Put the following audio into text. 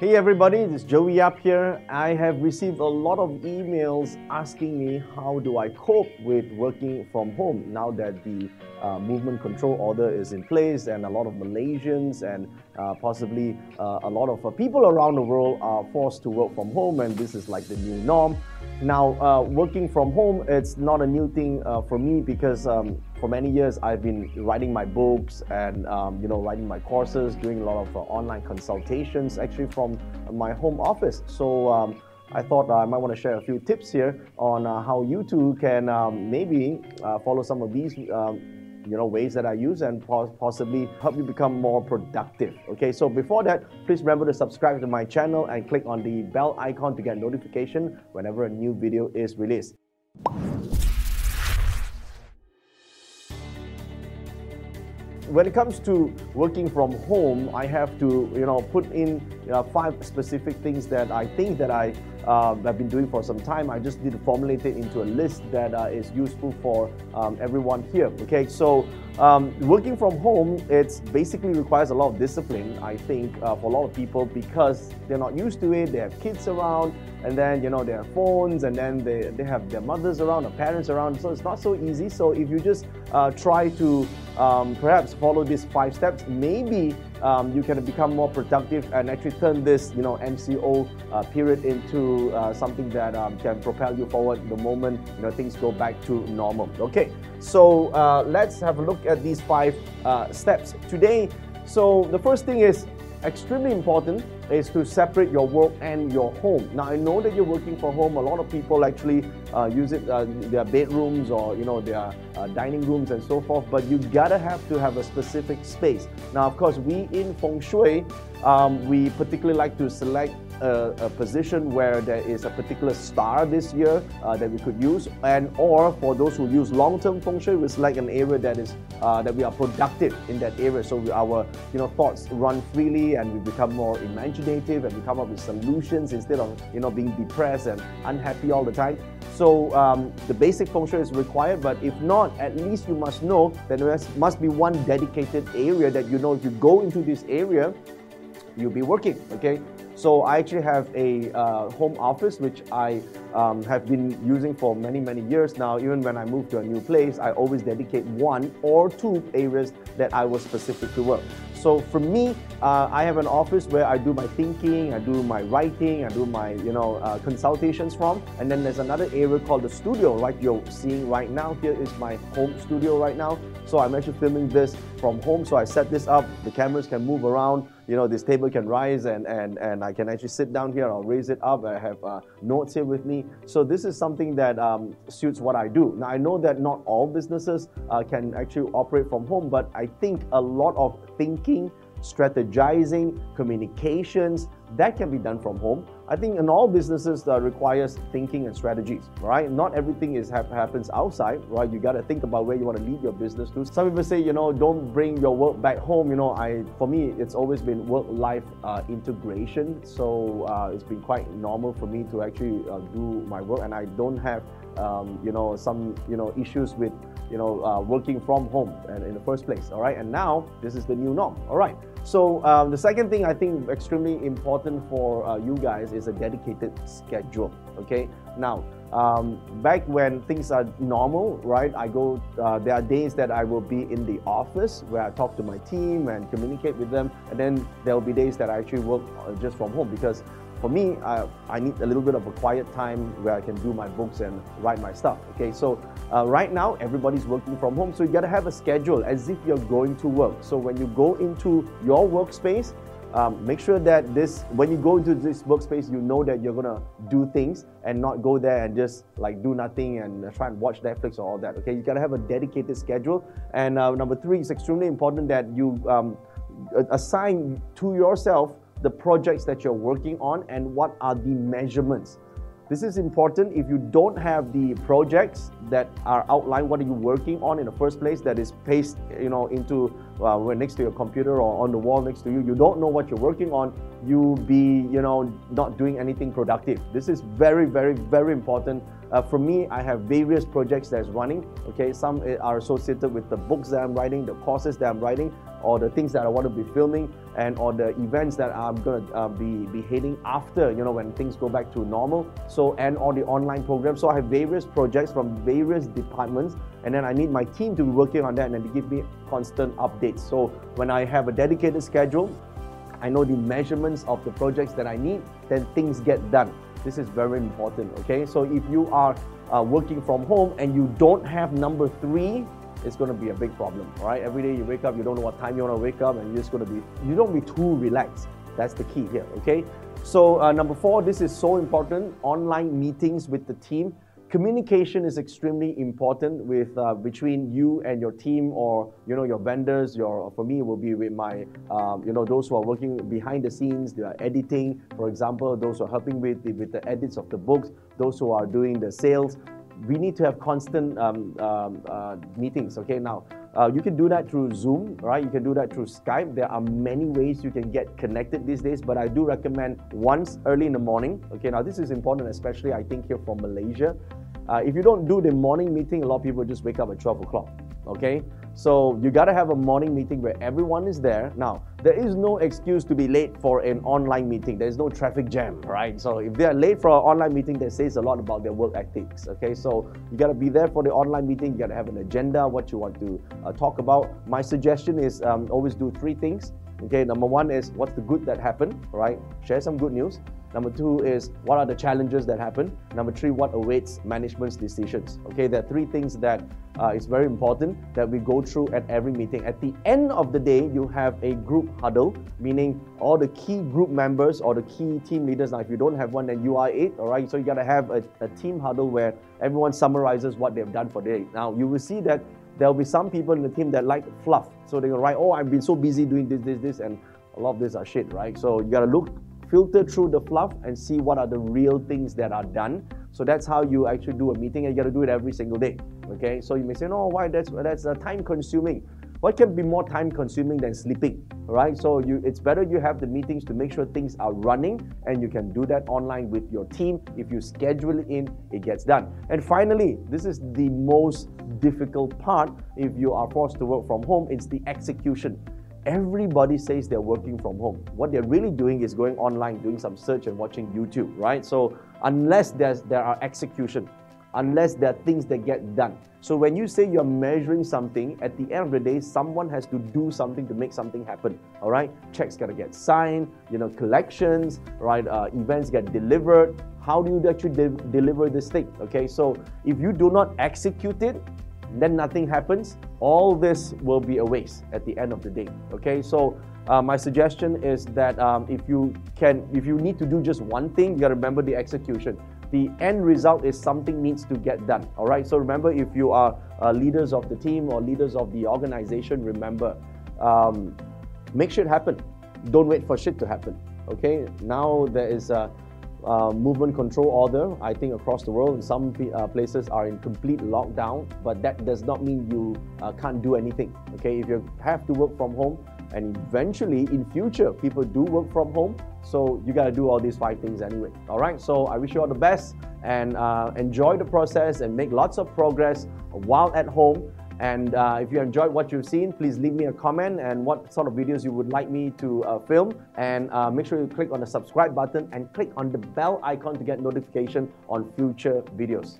Hey everybody, this is Joey Yap here. I have received a lot of emails asking me how do I cope with working from home now that the uh, movement control order is in place and a lot of Malaysians and uh, possibly uh, a lot of uh, people around the world are forced to work from home and this is like the new norm. Now, uh, working from home, it's not a new thing uh, for me because um, for many years I've been writing my books and um, you know writing my courses, doing a lot of uh, online consultations actually from my home office. So um, I thought I might want to share a few tips here on uh, how you too can um, maybe uh, follow some of these. Um, you know ways that I use and possibly help you become more productive. Okay, so before that, please remember to subscribe to my channel and click on the bell icon to get notification whenever a new video is released. When it comes to working from home, I have to, you know, put in you know, five specific things that I think that I um, I've been doing for some time. I just need to formulate it into a list that uh, is useful for um, everyone here. Okay, so um, working from home, it basically requires a lot of discipline. I think uh, for a lot of people because they're not used to it. They have kids around, and then you know they have phones, and then they, they have their mothers around, their parents around. So it's not so easy. So if you just uh, try to um, perhaps follow these five steps, maybe um, you can become more productive and actually turn this, you know, MCO uh, period into uh, something that um, can propel you forward the moment you know things go back to normal. Okay, so uh, let's have a look at these five uh, steps today. So the first thing is extremely important is to separate your work and your home. Now I know that you're working from home. A lot of people actually uh, use it uh, their bedrooms or you know their uh, dining rooms and so forth. But you gotta have to have a specific space. Now of course we in feng shui um, we particularly like to select a, a, position where there is a particular star this year uh, that we could use, and or for those who use long-term feng shui, select an area that is uh, that we are productive in that area, so we, our you know thoughts run freely and we become more imaginative and we come up with solutions instead of you know being depressed and unhappy all the time. So um, the basic feng shui is required, but if not, at least you must know that there must be one dedicated area that you know if you go into this area, you'll be working. Okay, so I actually have a uh, home office which I um, have been using for many, many years now. Even when I move to a new place, I always dedicate one or two areas that I was specific to work. So for me, uh, I have an office where I do my thinking, I do my writing, I do my you know uh, consultations from, and then there's another area called the studio. Right, you're seeing right now. Here is my home studio right now. So I'm actually filming this from home. So I set this up. The cameras can move around you know, this table can rise and, and, and I can actually sit down here, I'll raise it up, I have uh, notes here with me. So this is something that um, suits what I do. Now I know that not all businesses uh, can actually operate from home, but I think a lot of thinking, strategizing, communications, that can be done from home. I think in all businesses that requires thinking and strategies, right? Not everything is ha- happens outside, right? You got to think about where you want to lead your business to. Some people say, you know, don't bring your work back home. You know, I for me, it's always been work-life uh, integration. So uh, it's been quite normal for me to actually uh, do my work, and I don't have, um, you know, some you know issues with you know, uh, working from home and in the first place. All right, and now this is the new norm. All right. So um, the second thing I think extremely important for uh, you guys is a dedicated schedule. Okay. Now, um, back when things are normal, right? I go. Uh, there are days that I will be in the office where I talk to my team and communicate with them, and then there will be days that I actually work uh, just from home because for me, I, I need a little bit of a quiet time where I can do my books and write my stuff. Okay, so uh, right now everybody's working from home, so you gotta have a schedule as if you're going to work. So when you go into your workspace, um, make sure that this when you go into this workspace, you know that you're gonna do things and not go there and just like do nothing and try and watch Netflix or all that. Okay, you gotta have a dedicated schedule. And uh, number three, it's extremely important that you um, assign to yourself the projects that you're working on and what are the measurements. This is important if you don't have the projects that are outlined, what are you working on in the first place that is pasted, you know, into uh, next to your computer or on the wall next to you. You don't know what you're working on. You be, you know, not doing anything productive. This is very, very, very important uh, for me, I have various projects that's running. Okay, some are associated with the books that I'm writing, the courses that I'm writing, or the things that I want to be filming, and or the events that I'm gonna uh, be be heading after. You know, when things go back to normal. So and all the online programs. So I have various projects from various departments, and then I need my team to be working on that and then to give me constant updates. So when I have a dedicated schedule, I know the measurements of the projects that I need, then things get done. This is very important, okay? So if you are uh, working from home and you don't have number three, it's going to be a big problem, all right? Every day you wake up, you don't know what time you want to wake up, and you're just going to be, you don't be too relaxed. That's the key here, okay? So, uh, number four, this is so important online meetings with the team communication is extremely important with uh, between you and your team or you know your vendors. Your for me it will be with my um, you know those who are working behind the scenes. They are editing for example those who are helping with the, with the edits of the books those who are doing the sales. We need to have constant um, um, uh, meetings okay? Now uh, you can do that through Zoom, right? You can do that through Skype. There are many ways you can get connected these days, but I do recommend once early in the morning. Okay, now this is important, especially I think here from Malaysia. Uh, if you don't do the morning meeting, a lot of people just wake up at 12 o'clock. Okay? So you gotta have a morning meeting where everyone is there. Now, there is no excuse to be late for an online meeting. There's no traffic jam, right? So if they are late for an online meeting, that says a lot about their work ethics. Okay, so you gotta be there for the online meeting. You gotta have an agenda, what you want to uh, talk about. My suggestion is um, always do three things. Okay, number one is what's the good that happened, right? Share some good news. Number two is what are the challenges that happen? Number three, what awaits management's decisions? Okay, there are three things that uh, is very important that we go through at every meeting. At the end of the day, you have a group huddle, meaning all the key group members or the key team leaders. Now, if you don't have one, then you are it, all right? So you got to have a, a team huddle where everyone summarizes what they've done for the day. Now, you will see that there'll be some people in the team that like fluff. So they're to write, oh, I've been so busy doing this, this, this, and a lot of this are shit, right? So you got to look filter through the fluff and see what are the real things that are done. So that's how you actually do a meeting, and you got to do it every single day. Okay, so you may say, no, why? That's that's uh, time consuming. What can be more time consuming than sleeping? Right? So you, it's better you have the meetings to make sure things are running, and you can do that online with your team. If you schedule it in, it gets done. And finally, this is the most difficult part if you are forced to work from home. It's the execution everybody says they're working from home. What they're really doing is going online, doing some search and watching YouTube, right? So unless there's there are execution, unless there are things that get done. So when you say you're measuring something, at the end of the day, someone has to do something to make something happen. All right, checks gotta get signed, you know, collections, right? Uh, events get delivered. How do you actually de- deliver this thing? Okay, so if you do not execute it, then nothing happens, all this will be a waste at the end of the day. Okay, so uh, my suggestion is that um, if you can, if you need to do just one thing, you gotta remember the execution. The end result is something needs to get done. All right, so remember if you are uh, leaders of the team or leaders of the organization, remember um, make shit happen. Don't wait for shit to happen. Okay, now there is a uh, movement control order, I think across the world, some uh, places are in complete lockdown, but that does not mean you uh, can't do anything. Okay, if you have to work from home, and eventually in future people do work from home, so you got to do all these five things anyway. All right, so I wish you all the best and uh, enjoy the process and make lots of progress while at home. And uh, if you enjoyed what you've seen, please leave me a comment and what sort of videos you would like me to uh, film. And uh, make sure you click on the subscribe button and click on the bell icon to get notification on future videos.